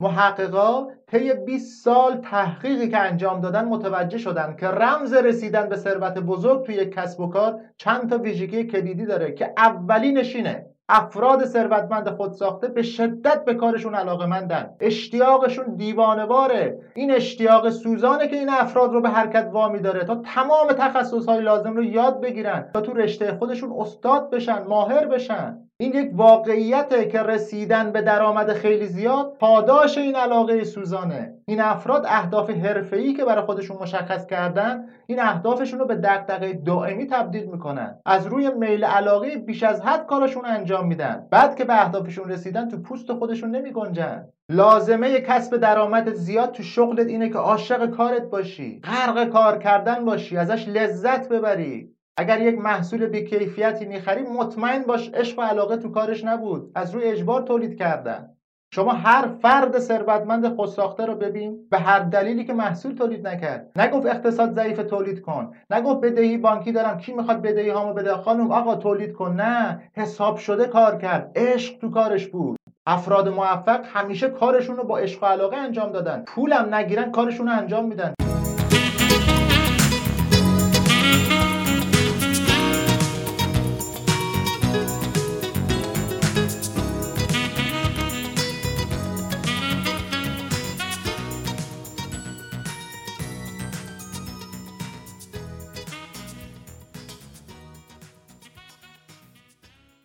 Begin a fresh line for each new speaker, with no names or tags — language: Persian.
محققا طی 20 سال تحقیقی که انجام دادن متوجه شدن که رمز رسیدن به ثروت بزرگ توی یک کسب و کار چند تا ویژگی کلیدی داره که اولینش اینه افراد ثروتمند خود ساخته به شدت به کارشون علاقه مندن اشتیاقشون دیوانواره. این اشتیاق سوزانه که این افراد رو به حرکت وامی داره تا تمام تخصصهای لازم رو یاد بگیرن تا تو رشته خودشون استاد بشن ماهر بشن. این یک واقعیته که رسیدن به درآمد خیلی زیاد پاداش این علاقه سوزانه. این افراد اهداف حرفه‌ای که برای خودشون مشخص کردن این اهدافشون رو به دغدغه دائمی تبدیل می‌کنن. از روی میل علاقه بیش از حد کارشون انجام میدن. بعد که به اهدافشون رسیدن تو پوست خودشون نمیگنجن. لازمه کسب درآمد زیاد تو شغلت اینه که عاشق کارت باشی. غرق کار کردن باشی. ازش لذت ببری. اگر یک محصول بیکیفیتی می‌خری مطمئن باش عشق و علاقه تو کارش نبود. از روی اجبار تولید کردن. شما هر فرد ثروتمند خودساخته رو ببین به هر دلیلی که محصول تولید نکرد. نگفت اقتصاد ضعیف تولید کن. نگفت بدهی بانکی دارم کی می‌خواد بدهی هامو بده؟ خانم آقا تولید کن. نه حساب شده کار کرد. عشق تو کارش بود. افراد موفق همیشه کارشون رو با عشق و علاقه انجام دادن. پولم نگیرن کارشون رو انجام میدن.